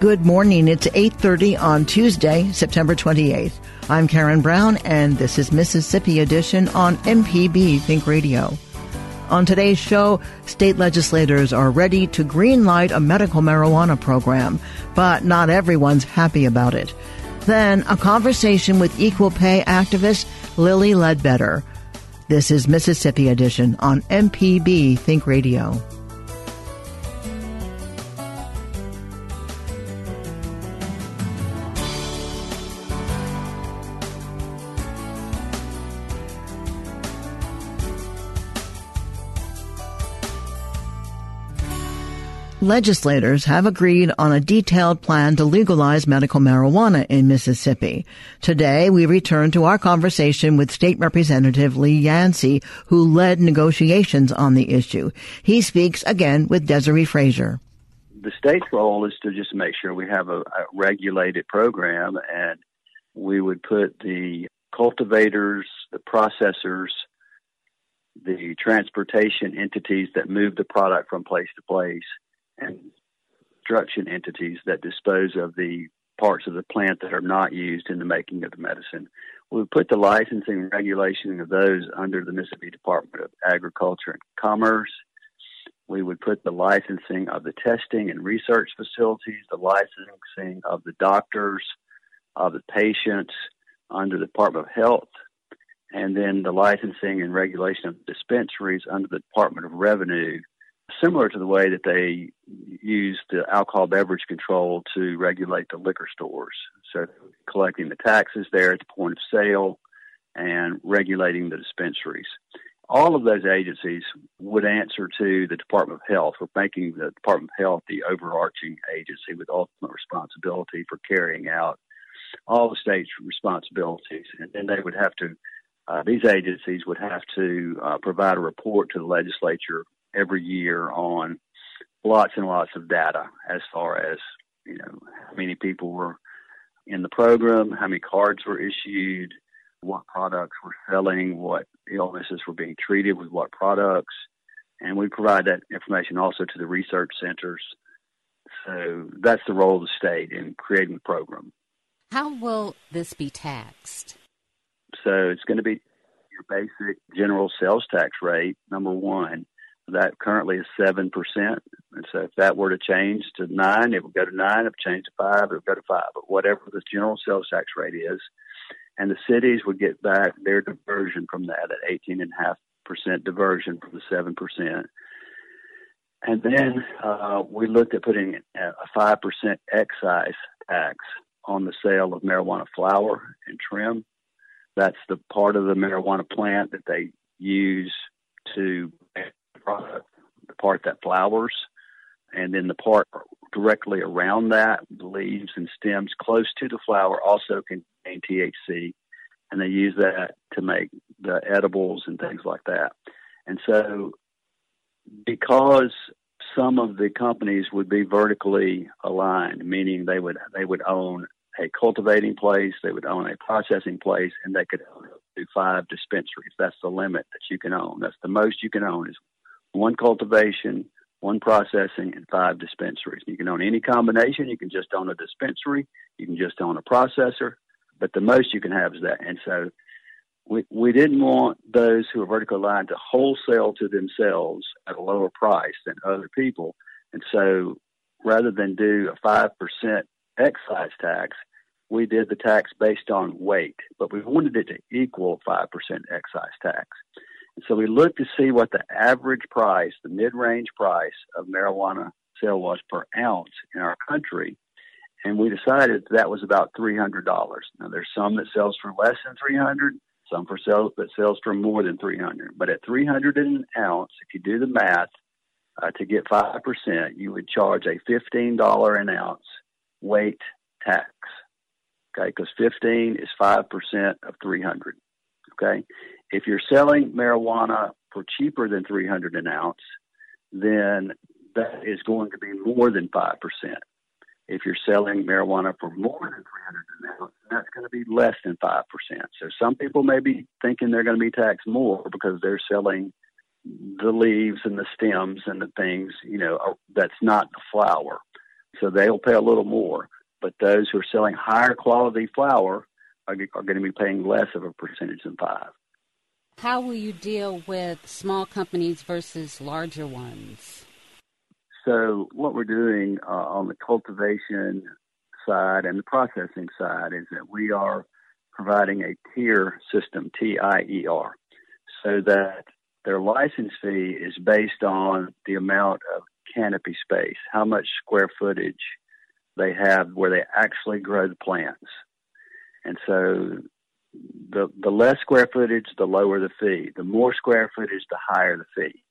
Good morning. It's 8:30 on Tuesday, September 28th. I'm Karen Brown and this is Mississippi Edition on MPB Think Radio. On today's show, state legislators are ready to greenlight a medical marijuana program, but not everyone's happy about it. Then, a conversation with equal pay activist Lily Ledbetter. This is Mississippi Edition on MPB Think Radio. Legislators have agreed on a detailed plan to legalize medical marijuana in Mississippi. Today, we return to our conversation with State Representative Lee Yancey, who led negotiations on the issue. He speaks again with Desare Frazier. The state's role is to just make sure we have a, a regulated program, and we would put the cultivators, the processors, the transportation entities that move the product from place to place and construction entities that dispose of the parts of the plant that are not used in the making of the medicine. We would put the licensing and regulation of those under the Mississippi Department of Agriculture and Commerce. We would put the licensing of the testing and research facilities, the licensing of the doctors, of the patients under the Department of Health, and then the licensing and regulation of dispensaries under the Department of Revenue similar to the way that they used the alcohol beverage control to regulate the liquor stores. So collecting the taxes there at the point of sale and regulating the dispensaries. All of those agencies would answer to the Department of Health for making the Department of Health the overarching agency with ultimate responsibility for carrying out all the state's responsibilities. And then they would have to, uh, these agencies would have to uh, provide a report to the legislature every year on lots and lots of data as far as you know how many people were in the program, how many cards were issued, what products were selling, what illnesses were being treated with what products, and we provide that information also to the research centers. So that's the role of the state in creating the program. How will this be taxed? So it's going to be your basic general sales tax rate, number one. That currently is seven percent, and so if that were to change to nine, it would go to nine. If it changed to five, it would go to five. But whatever the general sales tax rate is, and the cities would get back their diversion from that at eighteen and a half percent diversion from the seven percent. And then uh, we looked at putting a five percent excise tax on the sale of marijuana flower and trim. That's the part of the marijuana plant that they use to product, the part that flowers, and then the part directly around that, the leaves and stems close to the flower, also contain THC, and they use that to make the edibles and things like that. And so, because some of the companies would be vertically aligned, meaning they would they would own a cultivating place, they would own a processing place, and they could do five dispensaries. That's the limit that you can own. That's the most you can own is one cultivation, one processing, and five dispensaries. You can own any combination. You can just own a dispensary. You can just own a processor, but the most you can have is that. And so we, we didn't want those who are vertically aligned to wholesale to themselves at a lower price than other people. And so rather than do a 5% excise tax, we did the tax based on weight, but we wanted it to equal 5% excise tax. So we looked to see what the average price, the mid range price of marijuana sale was per ounce in our country. And we decided that was about $300. Now, there's some that sells for less than 300 some for sales that sells for more than 300 but at 300 an ounce if you do the math uh, to get 5% you would charge a $15 an ounce weight tax okay because 15 is 5% of 300 okay if you're selling marijuana for cheaper than 300 an ounce then that is going to be more than 5% if you're selling marijuana for more than 300 an ounce, that's going to be less than 5%. So some people may be thinking they're going to be taxed more because they're selling the leaves and the stems and the things, you know, uh, that's not the flower. So they'll pay a little more. But those who are selling higher quality flower are, are going to be paying less of a percentage than 5 How will you deal with small companies versus larger ones? So what we're doing uh, on the cultivation side and the processing side is that we are providing a tier system, T-I-E-R, so that their license fee is based on the amount of canopy space, how much square footage they have where they actually grow the plants. And so the the less square footage, the lower the fee. The more square footage, the higher the fee.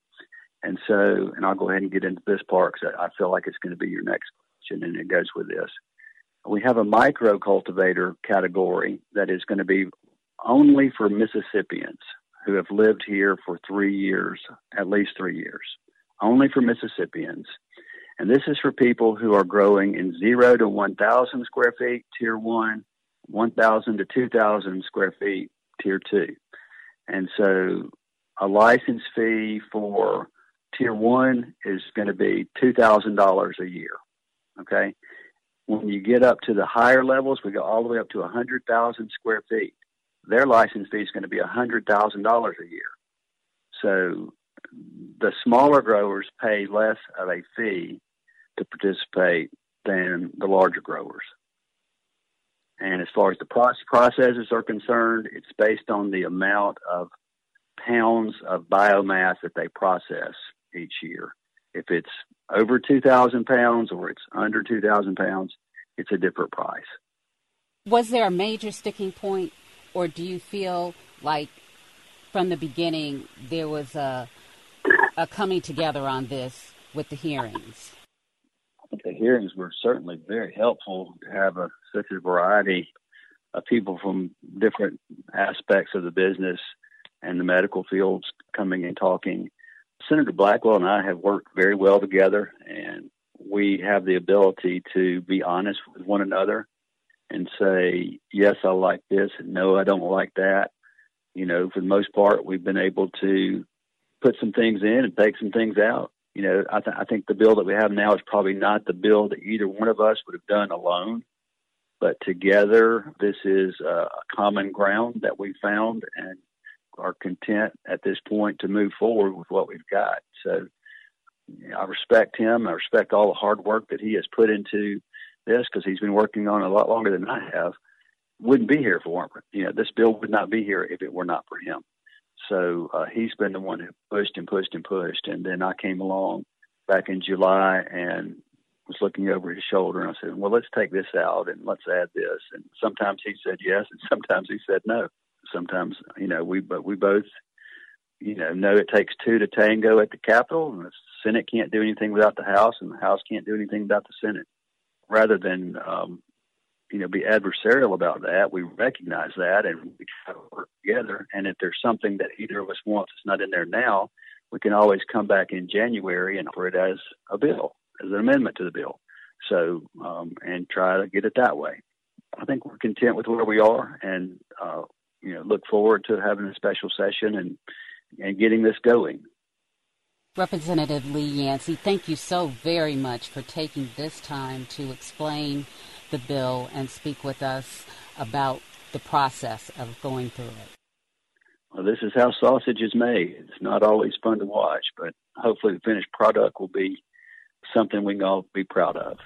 And so, and I'll go ahead and get into this part because I feel like it's going to be your next question, and it goes with this. We have a micro cultivator category that is going to be only for Mississippians who have lived here for three years, at least three years, only for Mississippians. And this is for people who are growing in zero to 1,000 square feet, tier one, 1,000 to 2,000 square feet, tier two. And so a license fee for Tier one is going to be $2,000 a year. Okay. When you get up to the higher levels, we go all the way up to 100,000 square feet. Their license fee is going to be $100,000 a year. So the smaller growers pay less of a fee to participate than the larger growers. And as far as the processes are concerned, it's based on the amount of pounds of biomass that they process each year. If it's over 2,000 pounds or it's under 2,000 pounds, it's a different price. Was there a major sticking point, or do you feel like from the beginning there was a, a coming together on this with the hearings? The hearings were certainly very helpful to have a, such a variety of people from different aspects of the business and the medical fields coming and talking. Senator Blackwell and I have worked very well together, and we have the ability to be honest with one another and say, yes, I like this, and no, I don't like that. You know, for the most part, we've been able to put some things in and take some things out. You know, I, th- I think the bill that we have now is probably not the bill that either one of us would have done alone. But together, this is uh, a common ground that we found, and are content at this point to move forward with what we've got. So I respect him. I respect all the hard work that he has put into this because he's been working on it a lot longer than I have. Wouldn't be here if it weren't. You know, this bill would not be here if it were not for him. So uh, he's been the one who pushed and pushed and pushed. And then I came along back in July and was looking over his shoulder and I said, "Well, let's take this out and let's add this." And sometimes he said yes, and sometimes he said no sometimes you know we but we both you know know it takes two to tango at the Capitol, and the Senate can't do anything without the House, and the House can't do anything without the Senate. Rather than um, you know be adversarial about that, we recognize that and we try to work together. And if there's something that either of us wants that's not in there now, we can always come back in January and offer it as a bill, as an amendment to the bill. So, um, and try to get it that way. I think we're content with where we are, and uh, you know, look forward to having a special session and and getting this going. Representative Lee Yancey, thank you so very much for taking this time to explain the bill and speak with us about the process of going through it. Well, this is how sausage is made. It's not always fun to watch, but hopefully the finished product will be something we can all be proud of.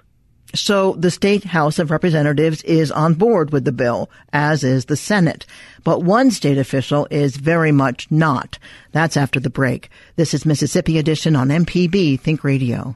So the state House of Representatives is on board with the bill, as is the Senate. But one state official is very much not. That's after the break. This is Mississippi Edition on MPB Think Radio.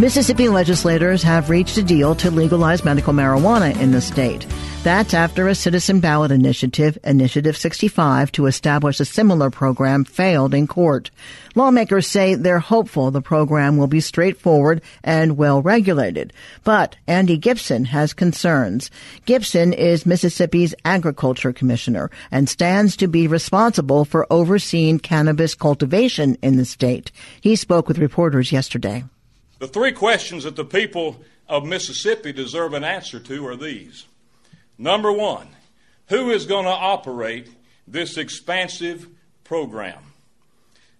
Mississippi legislators have reached a deal to legalize medical marijuana in the state. That's after a citizen ballot initiative, Initiative 65, to establish a similar program failed in court. Lawmakers say they're hopeful the program will be straightforward and well regulated. But Andy Gipson has concerns. Gipson is Mississippi's agriculture commissioner and stands to be responsible for overseeing cannabis cultivation in the state. He spoke with reporters yesterday. The three questions that the people of Mississippi deserve an answer to are these. Number one, who is going to operate this expansive program?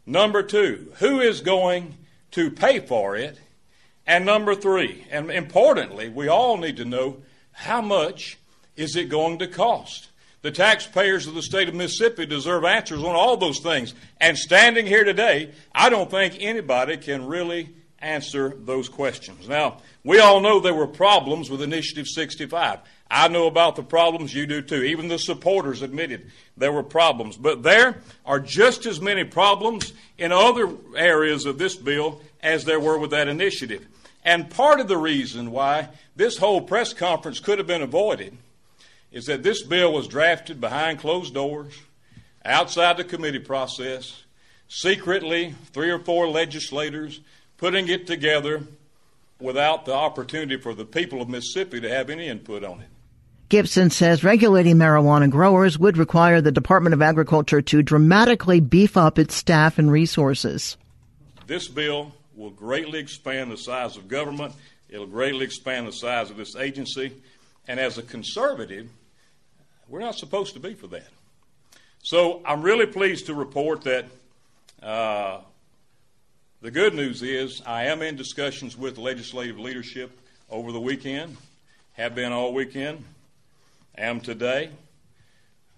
Number two, who is going to pay for it? And number three, and importantly, we all need to know how much is it going to cost? The taxpayers of the state of Mississippi deserve answers on all those things. And standing here today, I don't think anybody can really answer those questions. Now, we all know there were problems with Initiative 65. I know about the problems, you do too. Even the supporters admitted there were problems. But there are just as many problems in other areas of this bill as there were with that initiative. And part of the reason why this whole press conference could have been avoided is that this bill was drafted behind closed doors, outside the committee process, secretly, three or four legislators putting it together without the opportunity for the people of Mississippi to have any input on it. Gipson says regulating marijuana growers would require the Department of Agriculture to dramatically beef up its staff and resources. This bill will greatly expand the size of government. It'll greatly expand the size of this agency. And as a conservative, we're not supposed to be for that. So I'm really pleased to report that uh, the good news is I am in discussions with legislative leadership over the weekend, have been all weekend, am today.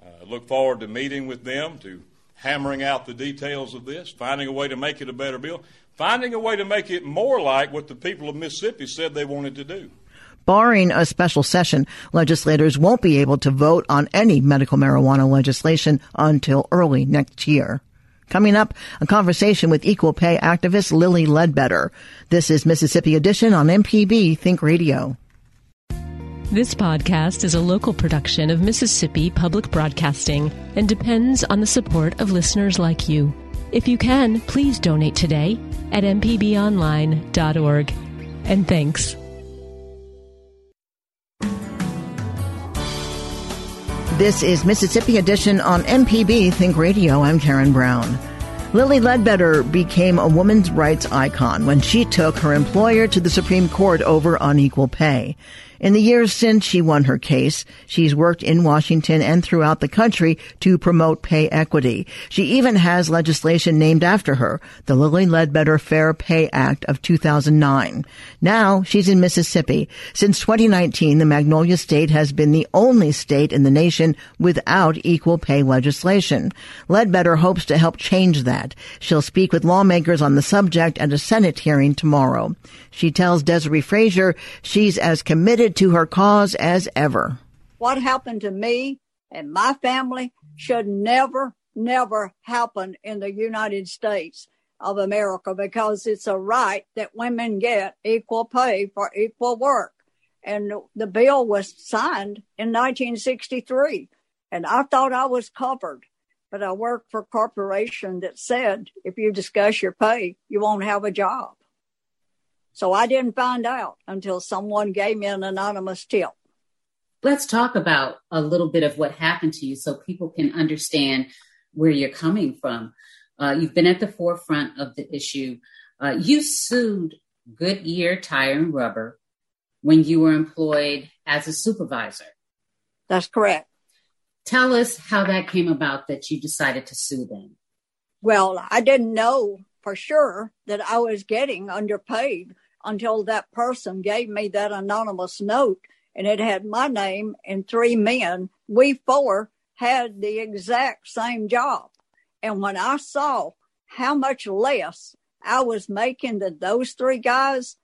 Uh, look forward to meeting with them, to hammering out the details of this, finding a way to make it a better bill, finding a way to make it more like what the people of Mississippi said they wanted to do. Barring a special session, legislators won't be able to vote on any medical marijuana legislation until early next year. Coming up, a conversation with equal pay activist Lily Ledbetter. This is Mississippi Edition on MPB Think Radio. This podcast is a local production of Mississippi Public Broadcasting and depends on the support of listeners like you. If you can, please donate today at mpbonline.org. And thanks. This is Mississippi Edition on MPB Think Radio. I'm Karen Brown. Lily Ledbetter became a woman's rights icon when she took her employer to the Supreme Court over unequal pay. In the years since she won her case, she's worked in Washington and throughout the country to promote pay equity. She even has legislation named after her, the Lilly Ledbetter Fair Pay Act of 2009. Now she's in Mississippi. Since 2019, the Magnolia State has been the only state in the nation without equal pay legislation. Ledbetter hopes to help change that. She'll speak with lawmakers on the subject at a Senate hearing tomorrow. She tells Desare Frazier she's as committed to her cause as ever. What happened to me and my family should never, never happen in the United States of America because it's a right that women get equal pay for equal work. and the bill was signed in 1963. And I thought I was covered, but I worked for a corporation that said if you discuss your pay, you won't have a job. So I didn't find out until someone gave me an anonymous tip. Let's talk about a little bit of what happened to you so people can understand where you're coming from. Uh, you've been at the forefront of the issue. Uh, you sued Goodyear Tire and Rubber when you were employed as a supervisor. That's correct. Tell us how that came about that you decided to sue them. Well, I didn't know for sure that I was getting underpaid until that person gave me that anonymous note and it had my name and three men. We four had the exact same job. And when I saw how much less I was making than those three guys,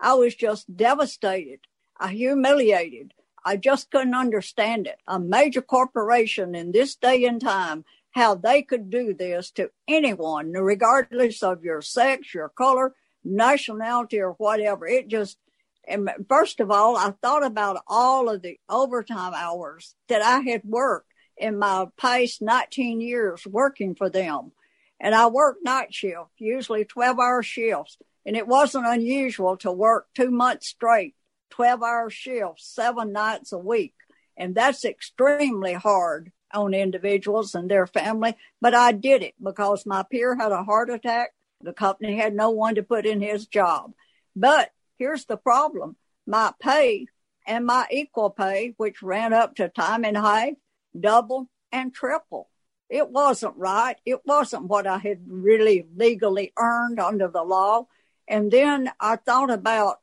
I was just devastated, I humiliated. I just couldn't understand it. A major corporation in this day and time, how they could do this to anyone, regardless of your sex, your color, nationality, or whatever. It just, and first of all, I thought about all of the overtime hours that I had worked in my past 19 years working for them. And I worked night shift, usually 12 hour shifts. And it wasn't unusual to work two months straight, 12 hour shifts, seven nights a week. And that's extremely hard on individuals and their family. But I did it because my peer had a heart attack. The company had no one to put in his job. But here's the problem. My pay and my equal pay, which ran up to time and half, double and triple. It wasn't right. It wasn't what I had really legally earned under the law. And then I thought about,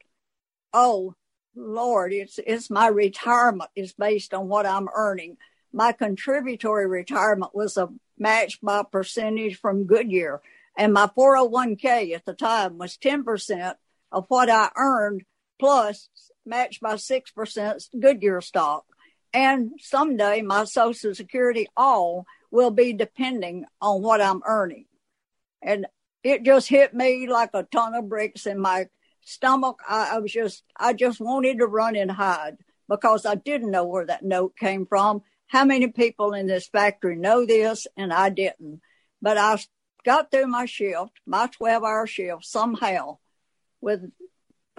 oh, Lord, it's, it's my retirement is based on what I'm earning. My contributory retirement was a match by percentage from Goodyear. And my 401k at the time was 10% of what I earned plus matched by 6% Goodyear stock. And someday my social security all will be depending on what I'm earning. And it just hit me like a ton of bricks in my stomach. I, I was just, I just wanted to run and hide because I didn't know where that note came from. How many people in this factory know this? And I didn't. But I got through my shift, my 12 hour shift somehow with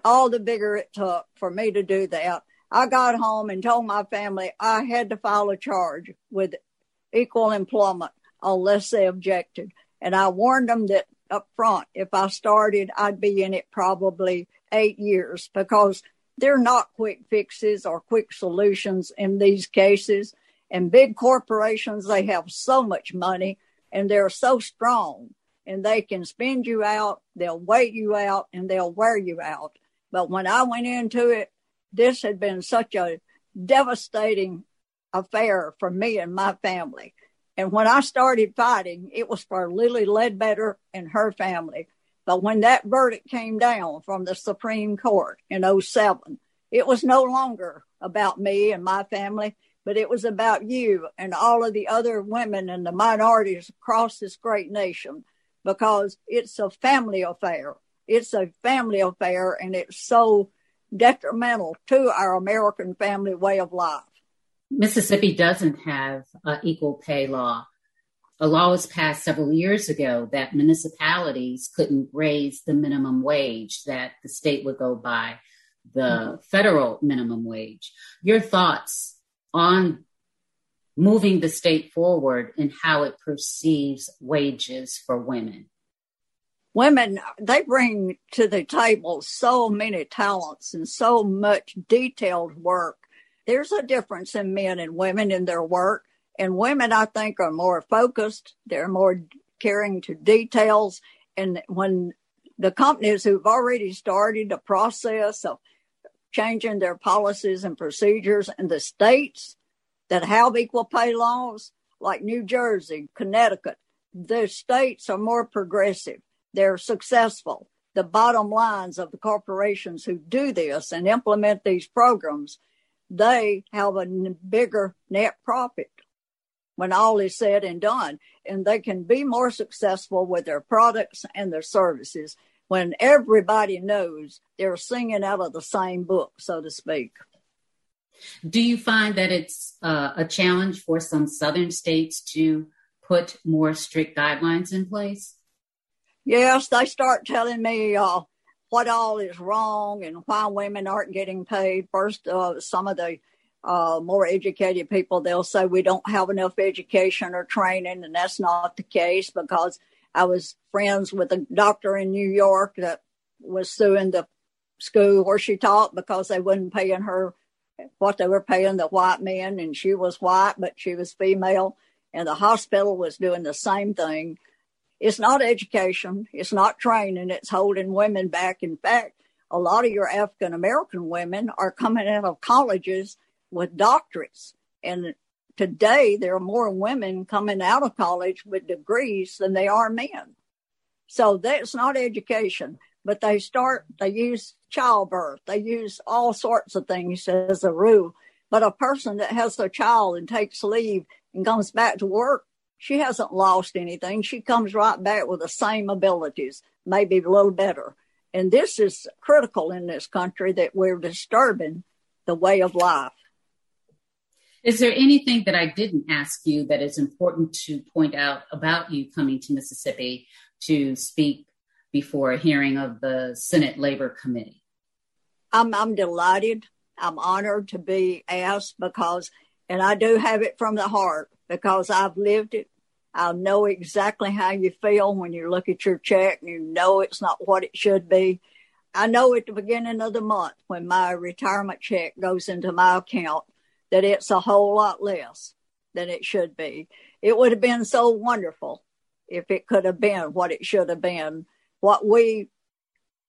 all the vigor it took for me to do that. I got home and told my family I had to file a charge with equal employment unless they objected. And I warned them that up front, if I started, I'd be in it probably eight years because they're not quick fixes or quick solutions in these cases. And big corporations, they have so much money and they're so strong and they can spend you out, they'll wait you out, and they'll wear you out. But when I went into it, this had been such a devastating affair for me and my family. And when I started fighting, it was for Lily Ledbetter and her family. But when that verdict came down from the Supreme Court in 07, it was no longer about me and my family, but it was about you and all of the other women and the minorities across this great nation because it's a family affair. It's a family affair and it's so detrimental to our American family way of life. Mississippi doesn't have an equal pay law. A law was passed several years ago that municipalities couldn't raise the minimum wage, that the state would go by the mm-hmm. federal minimum wage. Your thoughts on moving the state forward and how it perceives wages for women? women they bring to the table so many talents and so much detailed work there's a difference in men and women in their work and women i think are more focused they're more caring to details and when the companies who've already started a process of changing their policies and procedures and the states that have equal pay laws like new jersey connecticut the states are more progressive they're successful. The bottom lines of the corporations who do this and implement these programs, they have a bigger net profit when all is said and done. And they can be more successful with their products and their services. When everybody knows they're singing out of the same book, so to speak. Do you find that it's uh, a challenge for some southern states to put more strict guidelines in place? Yes, they start telling me uh, what all is wrong and why women aren't getting paid. First, uh, some of the uh, more educated people, they'll say we don't have enough education or training, and that's not the case because I was friends with a doctor in New York that was suing the school where she taught because they wouldn't paying her what they were paying the white men, and she was white, but she was female, and the hospital was doing the same thing. It's not education, it's not training, it's holding women back. In fact, a lot of your African American women are coming out of colleges with doctorates. And today there are more women coming out of college with degrees than they are men. So that's not education, but they start, they use childbirth, they use all sorts of things as a rule. But a person that has their child and takes leave and comes back to work, she hasn't lost anything. She comes right back with the same abilities, maybe a little better. And this is critical in this country that we're disturbing the way of life. Is there anything that I didn't ask you that is important to point out about you coming to Mississippi to speak before a hearing of the Senate Labor Committee? I'm, I'm delighted. I'm honored to be asked because, and I do have it from the heart because I've lived it. I know exactly how you feel when you look at your check and you know it's not what it should be. I know at the beginning of the month when my retirement check goes into my account that it's a whole lot less than it should be. It would have been so wonderful if it could have been what it should have been, what we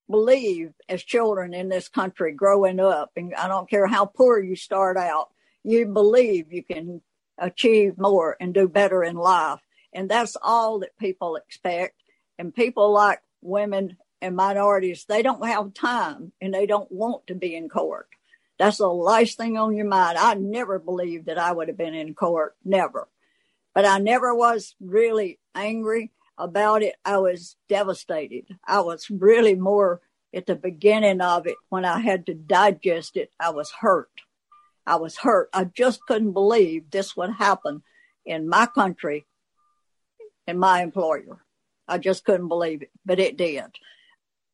believe as children in this country growing up. And I don't care how poor you start out, you believe you can achieve more and do better in life. And that's all that people expect. And people like women and minorities, they don't have time and they don't want to be in court. That's the last thing on your mind. I never believed that I would have been in court, never. But I never was really angry about it. I was devastated. I was really more at the beginning of it when I had to digest it. I was hurt. I was hurt. I just couldn't believe this would happen in my country and my employer. I just couldn't believe it, but it did.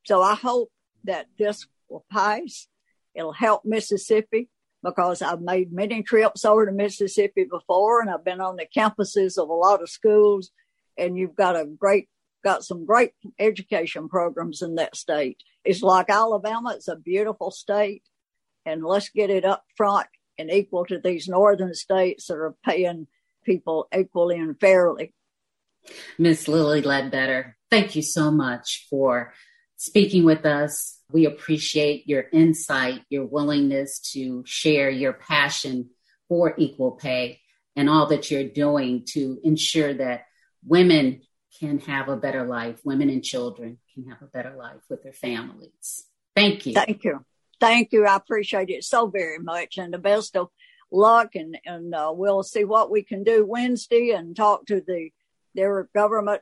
So I hope that this will pass It'll help Mississippi because I've made many trips over to Mississippi before and I've been on the campuses of a lot of schools and you've got a great got some great education programs in that state. It's like Alabama, it's a beautiful state and let's get it up front and equal to these northern states that are paying people equally and fairly. Miss Lily Ledbetter, thank you so much for speaking with us we appreciate your insight, your willingness to share your passion for equal pay and all that you're doing to ensure that women can have a better life, women and children can have a better life with their families. Thank you. Thank you. Thank you. I appreciate it so very much and the best of luck and, and uh, we'll see what we can do Wednesday and talk to the their government